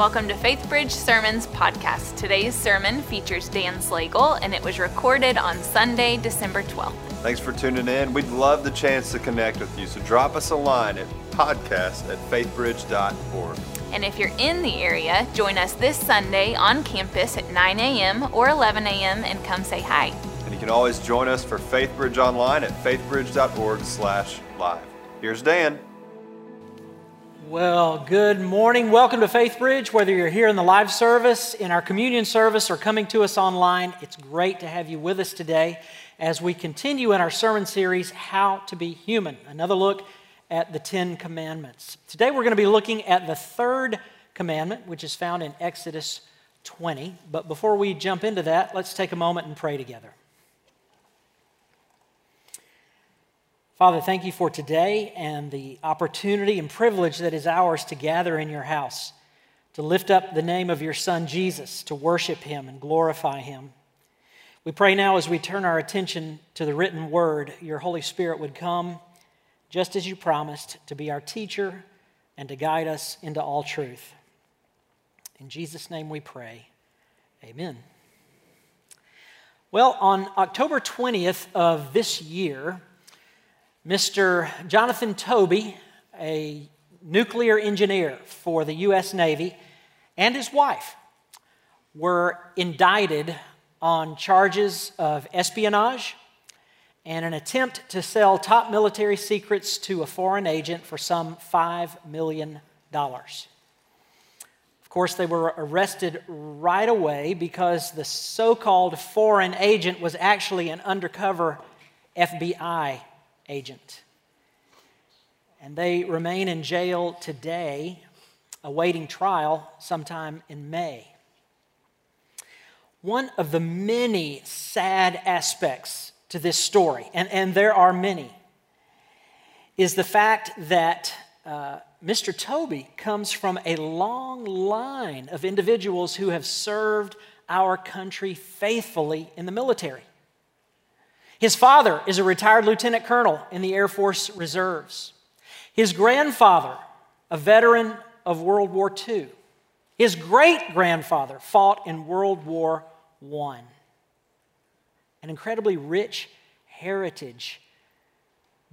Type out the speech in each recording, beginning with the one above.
Welcome to FaithBridge Sermons podcast. Today's sermon features Dan Slagle, and it was recorded on Sunday, December 12th. Thanks for tuning in. We'd love the chance to connect with you, so drop us a line at podcast at faithbridge.org. And if you're in the area, join us this Sunday on campus at 9 a.m. or 11 a.m. and come say hi. And you can always join us for FaithBridge online at faithbridge.org slash live. Here's Dan. Well, good morning. Welcome to Faith Bridge. Whether you're here in the live service, in our communion service, or coming to us online, it's great to have you with us today as we continue in our sermon series, How to Be Human. Another look at the Ten Commandments. Today we're going to be looking at the third commandment, which is found in Exodus 20. But before we jump into that, let's take a moment and pray together. Father, thank you for today and the opportunity and privilege that is ours to gather in your house, to lift up the name of your Son Jesus, to worship him and glorify him. We pray now as we turn our attention to the written word, your Holy Spirit would come, just as you promised, to be our teacher and to guide us into all truth. In Jesus' name we pray. Amen. Well, on October 20th of this year, Mr. Jonathan Toebbe, a nuclear engineer for the U.S. Navy, and his wife were indicted on charges of espionage and an attempt to sell top military secrets to a foreign agent for some $5 million. Of course, they were arrested right away because the so called foreign agent was actually an undercover FBI agent. And they remain in jail today, awaiting trial sometime in May. One of the many sad aspects to this story, and, and there are many, is the fact that uh, Mr. Toebbe comes from a long line of individuals who have served our country faithfully in the military. His father is a retired lieutenant colonel in the Air Force Reserves. His grandfather, a veteran of World War II. His great grandfather fought in World War I. An incredibly rich heritage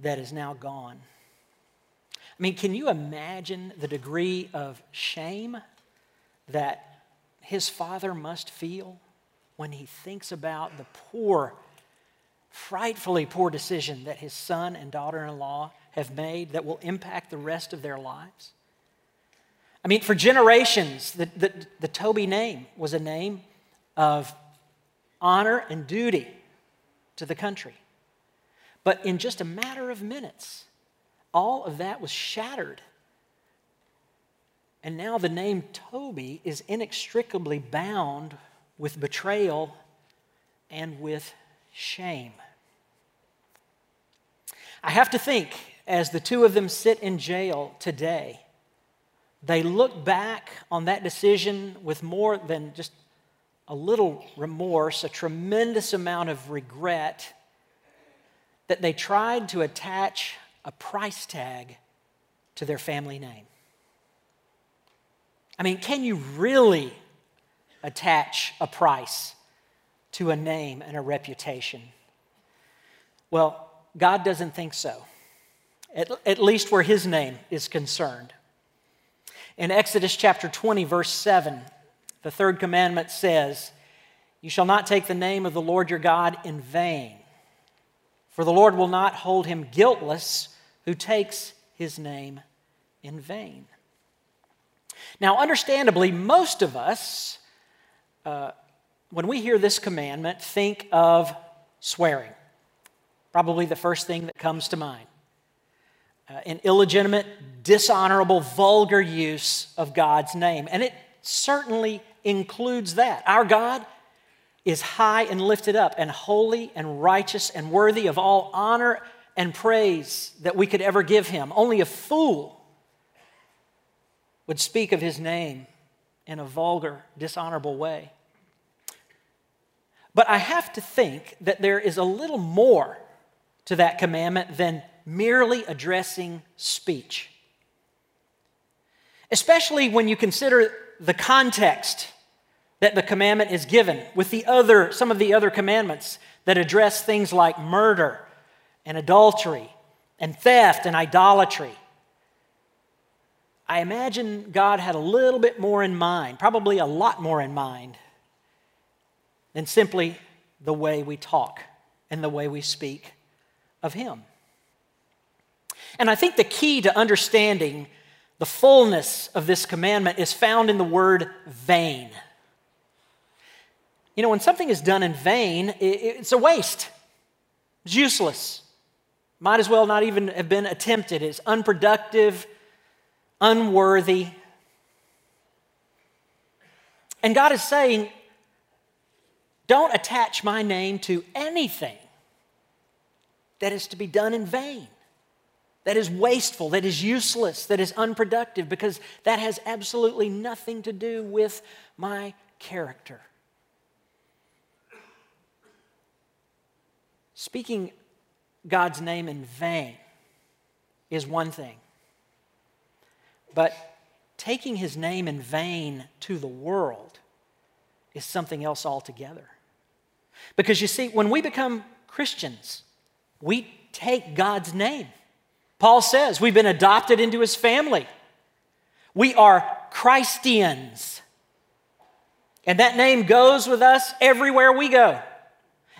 that is now gone. I mean, can you imagine the degree of shame that his father must feel when he thinks about the poor frightfully poor decision that his son and daughter in law have made that will impact the rest of their lives? I mean, for generations, the, the, the Toebbe name was a name of honor and duty to the country. But in just a matter of minutes, all of that was shattered. And now the name Toebbe is inextricably bound with betrayal and with shame. I have to think, as the two of them sit in jail today, they look back on that decision with more than just a little remorse, a tremendous amount of regret that they tried to attach a price tag to their family name. I mean, can you really attach a price to a name and a reputation? Well, God doesn't think so, at, at least where his name is concerned. In Exodus chapter 20, verse 7, the third commandment says, You shall not take the name of the Lord your God in vain, for the Lord will not hold him guiltless who takes his name in vain. Now, understandably, most of us, uh, when we hear this commandment, think of swearing. Probably the first thing that comes to mind. Uh, an illegitimate, dishonorable, vulgar use of God's name. And it certainly includes that. Our God is high and lifted up, and holy and righteous and worthy of all honor and praise that we could ever give him. Only a fool would speak of his name in a vulgar, dishonorable way. But I have to think that there is a little more to that commandment than merely addressing speech. Especially when you consider the context that the commandment is given with the other, some of the other commandments that address things like murder and adultery and theft and idolatry. I imagine God had a little bit more in mind, probably a lot more in mind, than simply the way we talk and the way we speak of Him. And I think the key to understanding the fullness of this commandment is found in the word vain. You know, when something is done in vain, it's a waste, it's useless. Might as well not even have been attempted. It's unproductive, unworthy. And God is saying, don't attach my name to anything that is to be done in vain, that is wasteful, that is useless, that is unproductive, because that has absolutely nothing to do with my character. Speaking God's name in vain is one thing, but taking his name in vain to the world is something else altogether. Because you see, when we become Christians, we take God's name. Paul says we've been adopted into his family. We are Christians. And that name goes with us everywhere we go.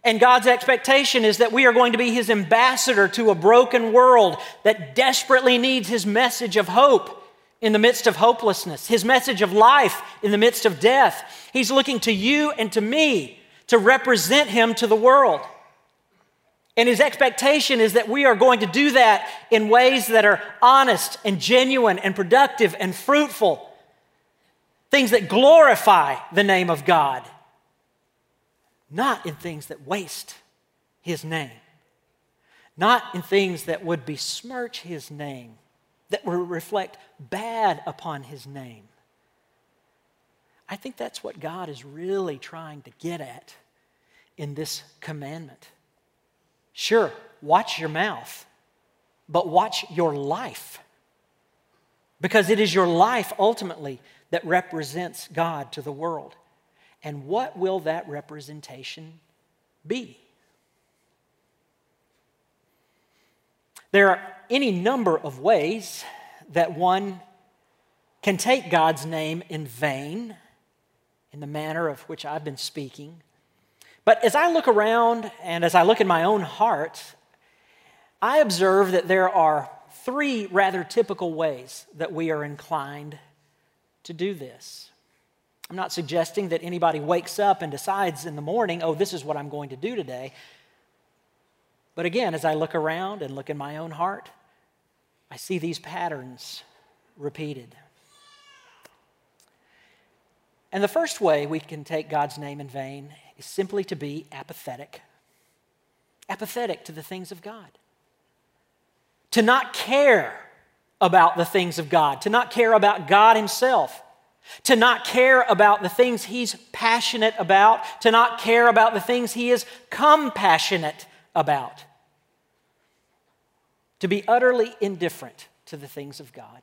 And God's expectation is that we are going to be his ambassador to a broken world that desperately needs his message of hope in the midst of hopelessness, his message of life in the midst of death. He's looking to you and to me to represent him to the world. And his expectation is that we are going to do that in ways that are honest and genuine and productive and fruitful. Things that glorify the name of God, not in things that waste his name, not in things that would besmirch his name, that would reflect bad upon his name. I think that's what God is really trying to get at in this commandment. Sure, watch your mouth, but watch your life. Because it is your life ultimately that represents God to the world. And what will that representation be? There are any number of ways that one can take God's name in vain in the manner of which I've been speaking. But as I look around and as I look in my own heart, I observe that there are three rather typical ways that we are inclined to do this. I'm not suggesting that anybody wakes up and decides in the morning, oh, this is what I'm going to do today. But again, as I look around and look in my own heart, I see these patterns repeated. And the first way we can take God's name in vain is simply to be apathetic. Apathetic to the things of God. To not care about the things of God, to not care about God Himself, to not care about the things He's passionate about, to not care about the things He is compassionate about, to be utterly indifferent to the things of God.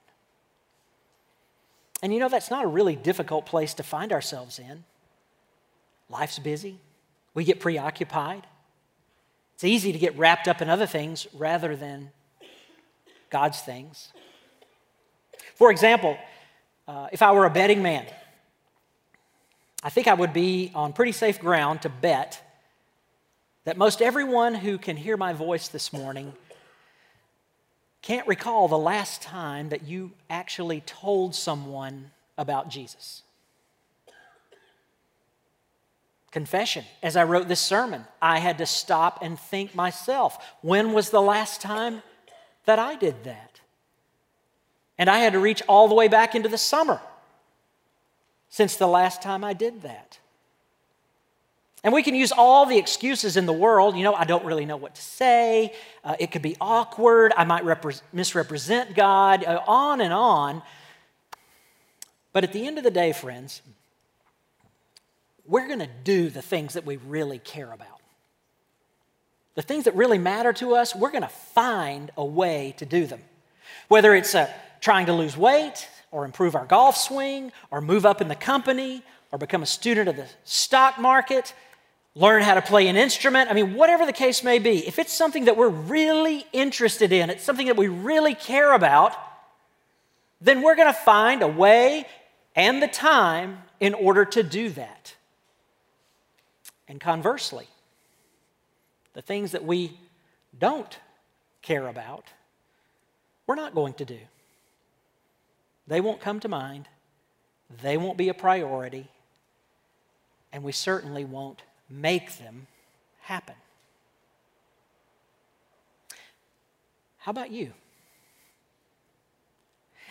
And you know, that's not a really difficult place to find ourselves in. Life's busy, we get preoccupied. It's easy to get wrapped up in other things rather than God's things. For example, uh, if I were a betting man, I think I would be on pretty safe ground to bet that most everyone who can hear my voice this morning can't recall the last time that you actually told someone about Jesus. Confession. As I wrote this sermon, I had to stop and think myself when was the last time that I did that? And I had to reach all the way back into the summer since the last time I did that. And we can use all the excuses in the world. You know, I don't really know what to say. Uh, it could be awkward. I might repre- misrepresent God, uh, on and on. But at the end of the day, friends, we're going to do the things that we really care about. The things that really matter to us, we're going to find a way to do them. Whether it's uh, trying to lose weight, or improve our golf swing, or move up in the company, or become a student of the stock market, learn how to play an instrument. I mean, whatever the case may be, if it's something that we're really interested in, it's something that we really care about, then we're going to find a way and the time in order to do that. And conversely, the things that we don't care about, we're not going to do. They won't come to mind, they won't be a priority, and we certainly won't make them happen. How about you?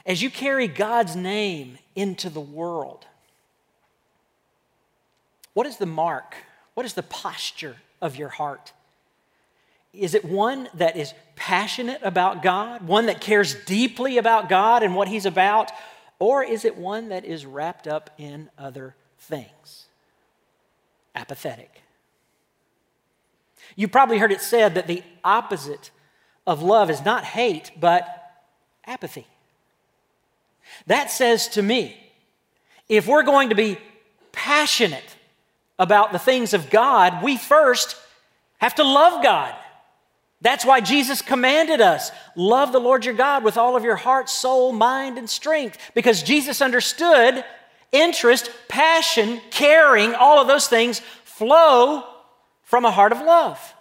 As you carry God's name into the world, what is the mark? What is the posture of your heart? Is it one that is passionate about God, one that cares deeply about God and what He's about, or is it one that is wrapped up in other things? Apathetic. You probably heard it said that the opposite of love is not hate, but apathy. That says to me, if we're going to be passionate about the things of God, we first have to love God. That's why Jesus commanded us love the Lord your God with all of your heart, soul, mind, and strength, because Jesus understood interest, passion, caring, all of those things flow from a heart of love.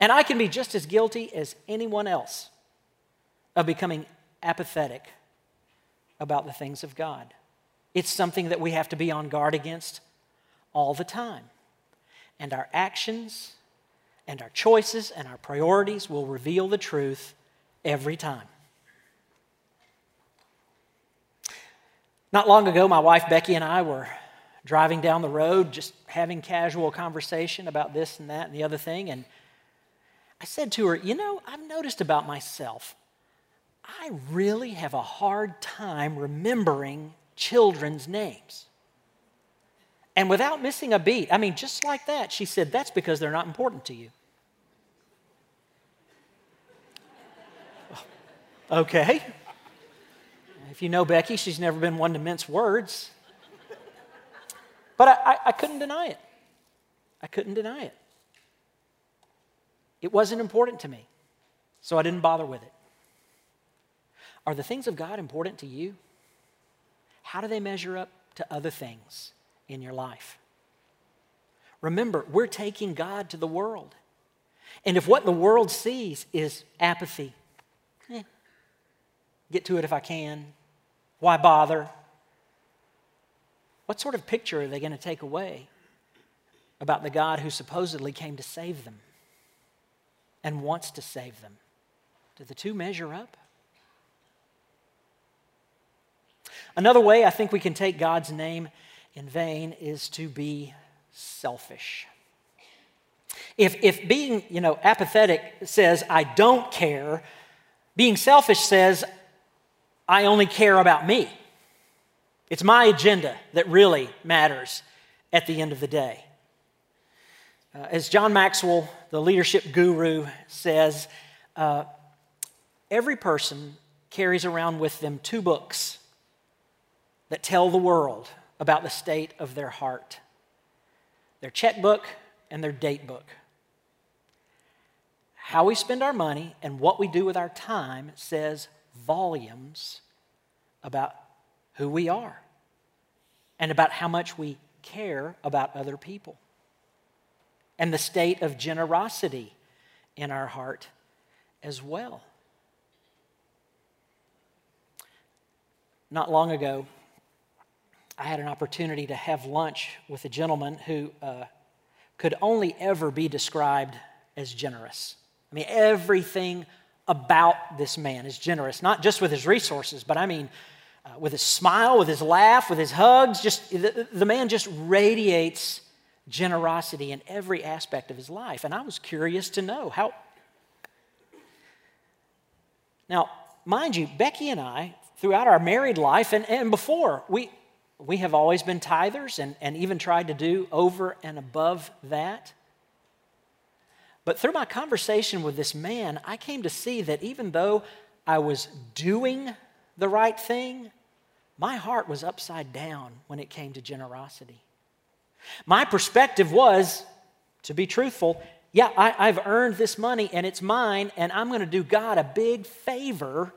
And I can be just as guilty as anyone else of becoming apathetic about the things of God. It's something that we have to be on guard against all the time. And our actions and our choices and our priorities will reveal the truth every time. Not long ago, my wife Becky and I were driving down the road, just having casual conversation about this and that and the other thing. And I said to her, You know, I've noticed about myself, I really have a hard time remembering children's names. And without missing a beat, I mean, just like that, she said, That's because they're not important to you. Okay. If you know Becky, she's never been one to mince words. But I, I, I, couldn't deny it. I couldn't deny it. It wasn't important to me, so I didn't bother with it. Are the things of God important to you? How do they measure up to other things in your life? Remember, we're taking God to the world. And if what the world sees is apathy, eh, get to it if I can, why bother? What sort of picture are they going to take away about the God who supposedly came to save them and wants to save them? Do the two measure up? Another way I think we can take God's name in vain is to be selfish. If, if being, you know, apathetic says, I don't care, being selfish says, I only care about me. It's my agenda that really matters at the end of the day. Uh, as John Maxwell, the leadership guru, says, uh, every person carries around with them two books that tell the world about the state of their heart their checkbook and their date book. How we spend our money and what we do with our time says volumes about who we are and about how much we care about other people and the state of generosity in our heart as well. Not long ago, I had an opportunity to have lunch with a gentleman who uh, could only ever be described as generous. I mean, everything about this man is generous, not just with his resources, but I mean, uh, with his smile, with his laugh, with his hugs. Just the, the man just radiates generosity in every aspect of his life. And I was curious to know how. Now, mind you, Becky and I, throughout our married life and, and before, we, we have always been tithers and, and even tried to do over and above that. But through my conversation with this man, I came to see that even though I was doing the right thing, my heart was upside down when it came to generosity. My perspective was, to be truthful, yeah, I, have earned this money and it's mine, and I'm going to do God a big favor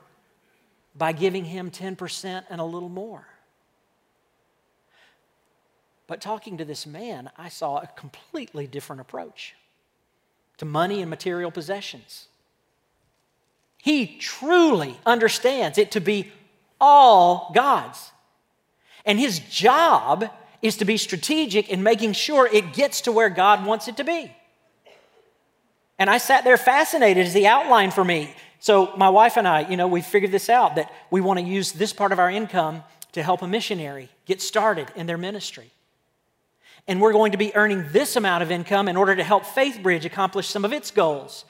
by giving Him 10% and a little more. But talking to this man, I saw a completely different approach to money and material possessions. He truly understands it to be all God's. And his job is to be strategic in making sure it gets to where God wants it to be. And I sat there fascinated as he outlined for me. So, my wife and I, you know, we figured this out that we want to use this part of our income to help a missionary get started in their ministry. And we're going to be earning this amount of income in order to help FaithBridge accomplish some of its goals.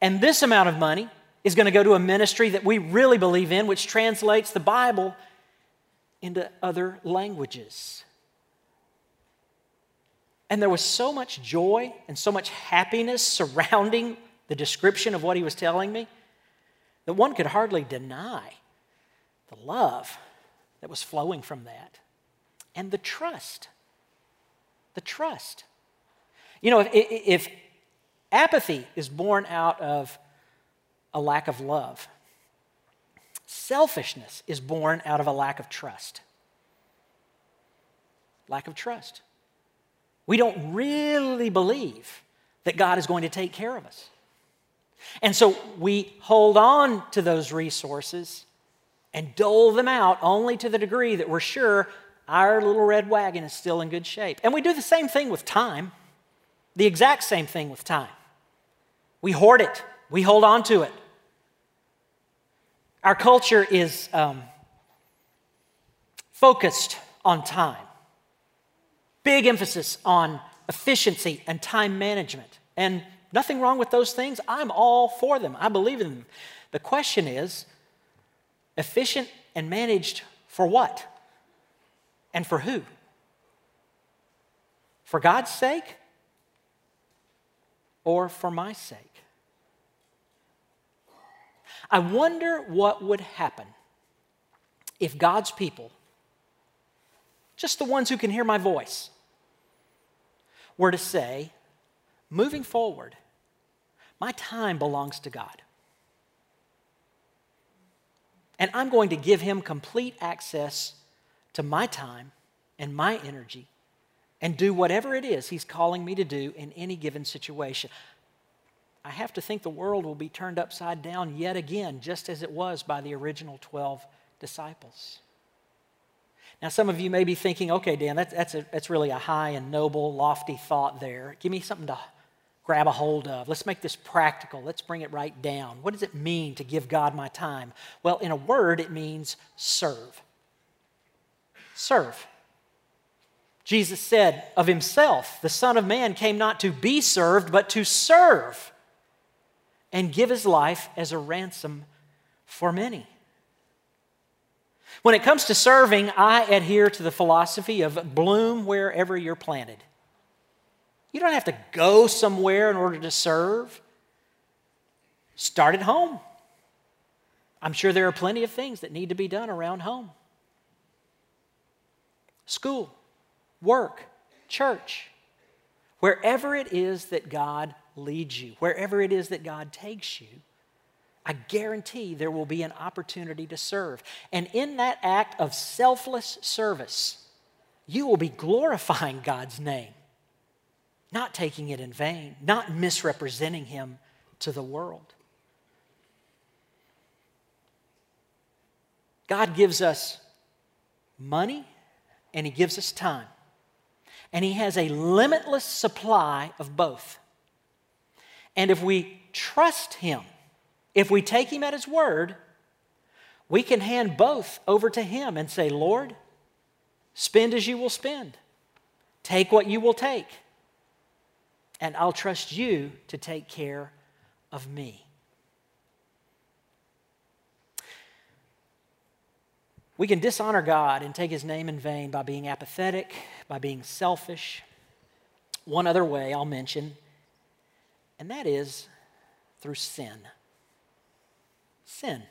And this amount of money is going to go to a ministry that we really believe in, which translates the Bible into other languages. And there was so much joy and so much happiness surrounding the description of what he was telling me that one could hardly deny the love that was flowing from that and the trust. The trust. You know, if, if apathy is born out of a lack of love. Selfishness is born out of a lack of trust. Lack of trust. We don't really believe that God is going to take care of us. And so we hold on to those resources and dole them out only to the degree that we're sure our little red wagon is still in good shape. And we do the same thing with time, the exact same thing with time. We hoard it, we hold on to it. Our culture is um, focused on time, big emphasis on efficiency and time management. And nothing wrong with those things. I'm all for them, I believe in them. The question is efficient and managed for what? And for who? For God's sake or for my sake? I wonder what would happen if God's people, just the ones who can hear my voice, were to say, moving forward, my time belongs to God. And I'm going to give him complete access to my time and my energy and do whatever it is he's calling me to do in any given situation. I have to think the world will be turned upside down yet again, just as it was by the original 12 disciples. Now, some of you may be thinking, okay, Dan, that's, that's, a, that's really a high and noble, lofty thought there. Give me something to grab a hold of. Let's make this practical. Let's bring it right down. What does it mean to give God my time? Well, in a word, it means serve. Serve. Jesus said of himself, the Son of Man came not to be served, but to serve and give his life as a ransom for many. When it comes to serving, I adhere to the philosophy of bloom wherever you're planted. You don't have to go somewhere in order to serve. Start at home. I'm sure there are plenty of things that need to be done around home school, work, church, wherever it is that God leads you, wherever it is that God takes you, I guarantee there will be an opportunity to serve. And in that act of selfless service, you will be glorifying God's name, not taking it in vain, not misrepresenting Him to the world. God gives us money and He gives us time. And He has a limitless supply of both. And if we trust Him, if we take Him at His word, we can hand both over to Him and say, Lord, spend as you will spend, take what you will take, and I'll trust you to take care of me. We can dishonor God and take his name in vain by being apathetic, by being selfish. One other way I'll mention and that is through sin. Sin.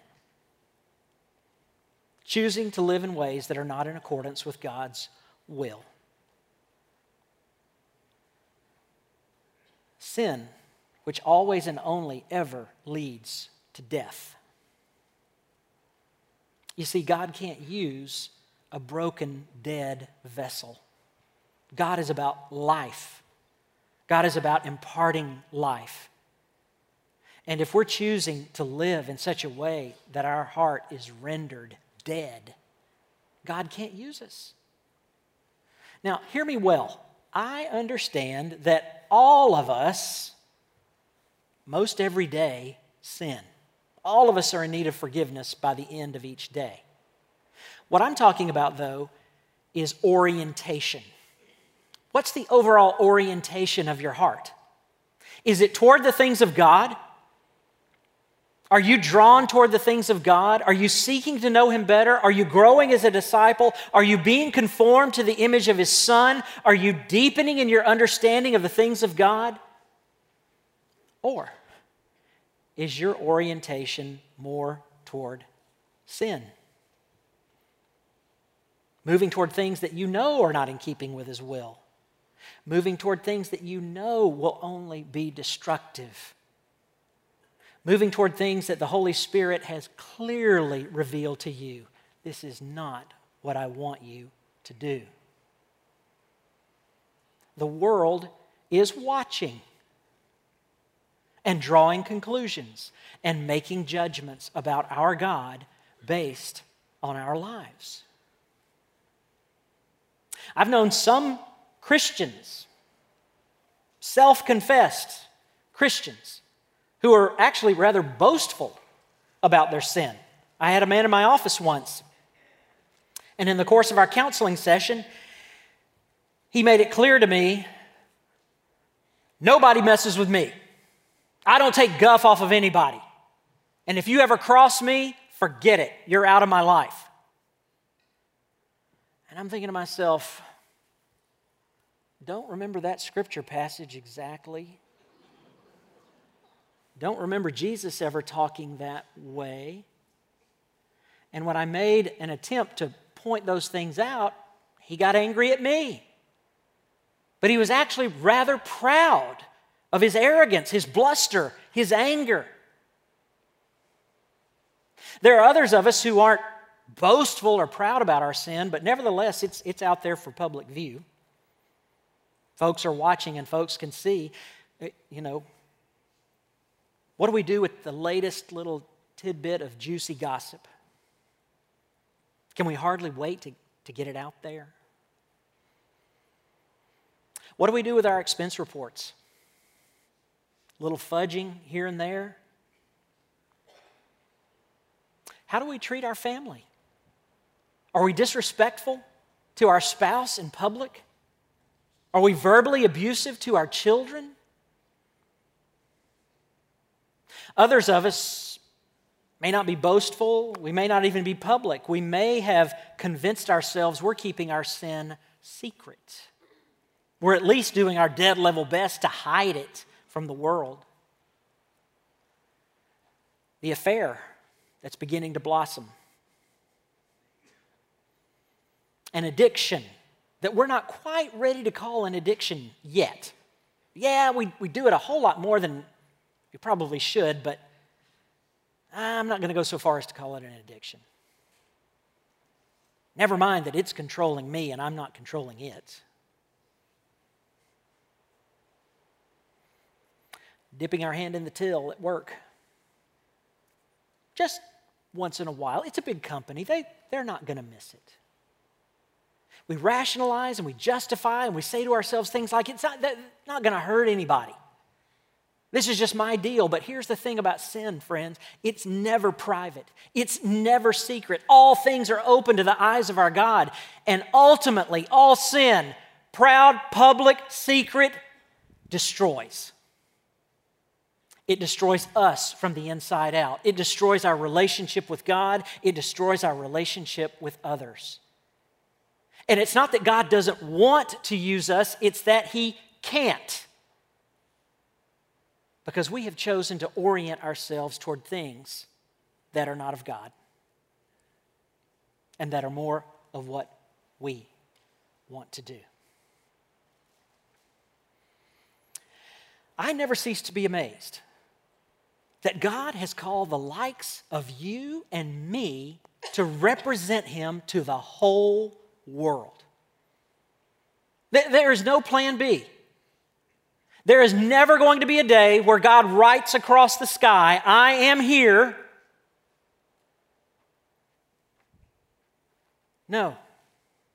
choosing to live in ways that are not in accordance with God's will. Sin, which always and only ever leads to death. You see, God can't use a broken, dead vessel. God is about life. God is about imparting life. And if we're choosing to live in such a way that our heart is rendered dead, God can't use us. Now, hear me well. I understand that all of us, most every day, sin. All of us are in need of forgiveness by the end of each day. What I'm talking about, though, is orientation. What's the overall orientation of your heart? Is it toward the things of God? Are you drawn toward the things of God? Are you seeking to know Him better? Are you growing as a disciple? Are you being conformed to the image of His Son? Are you deepening in your understanding of the things of God? Or is your orientation more toward sin? Moving toward things that you know are not in keeping with His will. Moving toward things that you know will only be destructive moving toward things that the Holy Spirit has clearly revealed to you. This is not what I want you to do. The world is watching and drawing conclusions and making judgments about our God based on our lives. I've known some Christians, self confessed Christians, who are actually rather boastful about their sin. I had a man in my office once, and in the course of our counseling session, he made it clear to me nobody messes with me. I don't take guff off of anybody. And if you ever cross me, forget it. You're out of my life. And I'm thinking to myself, don't remember that scripture passage exactly. Don't remember Jesus ever talking that way. And when I made an attempt to point those things out, he got angry at me. But he was actually rather proud of his arrogance, his bluster, his anger. There are others of us who aren't boastful or proud about our sin, but nevertheless, it's, it's out there for public view. Folks are watching and folks can see, eh, you know, what do we do with the latest little tidbit of juicy gossip? Can we hardly wait to, to get it out there? What do we do with our expense reports? Little fudging here and there? How do we treat our family? Are we disrespectful to our spouse in public? Are we verbally abusive to our children? Others of us may not be boastful, we may not even be public. We may have convinced ourselves we're keeping our sin secret. We're at least doing our dead level best to hide it from the world. The affair that's beginning to blossom, an addiction that we're not quite ready to call an addiction yet. Yeah, we, we do it a whole lot more than we probably should, but I'm not going to go so far as to call it an addiction. Never mind that it's controlling me and I'm not controlling it. Dipping our hand in the till at work. Just once in a while. It's a big company, they, they're not going to miss it. We rationalize and we justify and we say to ourselves things like, it's not, not going to hurt anybody. This is just my deal. But here's the thing about sin, friends it's never private, it's never secret. All things are open to the eyes of our God. And ultimately, all sin, proud, public, secret, destroys. It destroys us from the inside out. It destroys our relationship with God. It destroys our relationship with others. And it's not that God doesn't want to use us, it's that He can't because we have chosen to orient ourselves toward things that are not of God. and that are more of what we want to do. I never cease to be amazed that God has called the likes of you and me to represent Him to the whole world. There is no plan B. There is never going to be a day where God writes across the sky, I am here. No.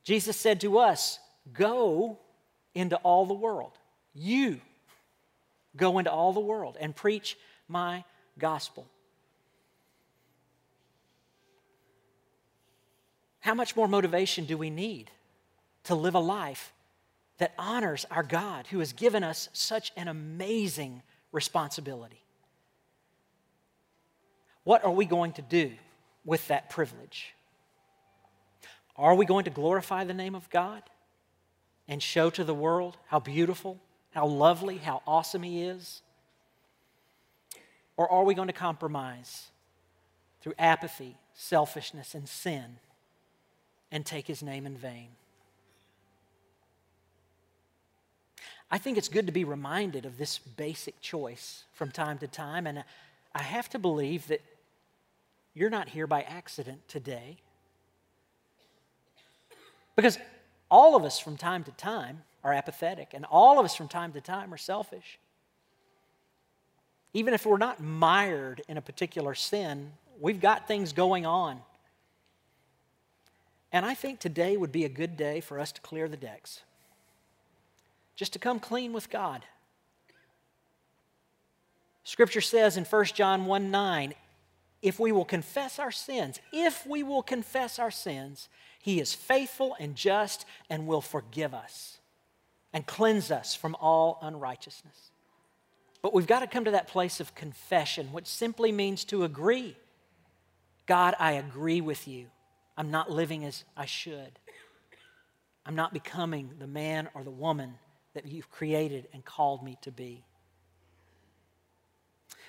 Jesus said to us, Go into all the world. You go into all the world and preach my gospel. How much more motivation do we need to live a life that honors our God who has given us such an amazing responsibility? What are we going to do with that privilege? Are we going to glorify the name of God and show to the world how beautiful, how lovely, how awesome He is? Or are we going to compromise through apathy, selfishness, and sin and take his name in vain? I think it's good to be reminded of this basic choice from time to time, and I have to believe that you're not here by accident today. Because all of us from time to time are apathetic, and all of us from time to time are selfish. Even if we're not mired in a particular sin, we've got things going on. And I think today would be a good day for us to clear the decks, just to come clean with God. Scripture says in 1 John 1 9, if we will confess our sins, if we will confess our sins, He is faithful and just and will forgive us and cleanse us from all unrighteousness. But we've got to come to that place of confession, which simply means to agree. God, I agree with you. I'm not living as I should. I'm not becoming the man or the woman that you've created and called me to be.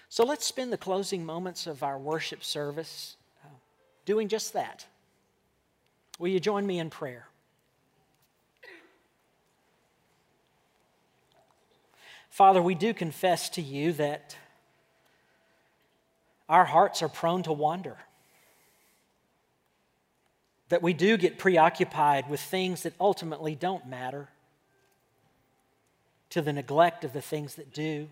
So let's spend the closing moments of our worship service uh, doing just that. Will you join me in prayer? Father, we do confess to you that our hearts are prone to wander, that we do get preoccupied with things that ultimately don't matter, to the neglect of the things that do.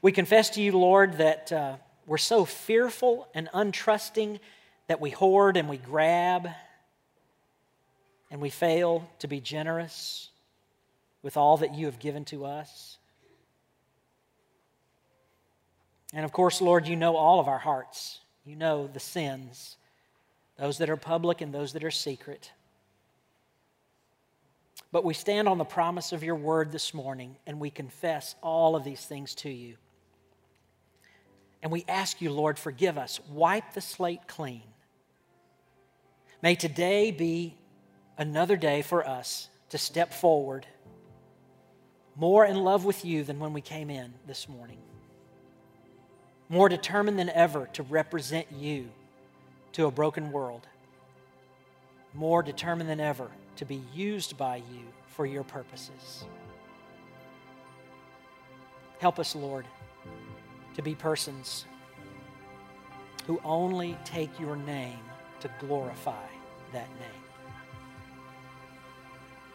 We confess to you, Lord, that uh, we're so fearful and untrusting that we hoard and we grab and we fail to be generous with all that you have given to us. And of course, Lord, you know all of our hearts. You know the sins, those that are public and those that are secret. But we stand on the promise of your word this morning and we confess all of these things to you. And we ask you, Lord, forgive us. Wipe the slate clean. May today be another day for us to step forward more in love with you than when we came in this morning, more determined than ever to represent you to a broken world, more determined than ever to be used by you for your purposes. Help us, Lord, to be persons who only take your name to glorify that name.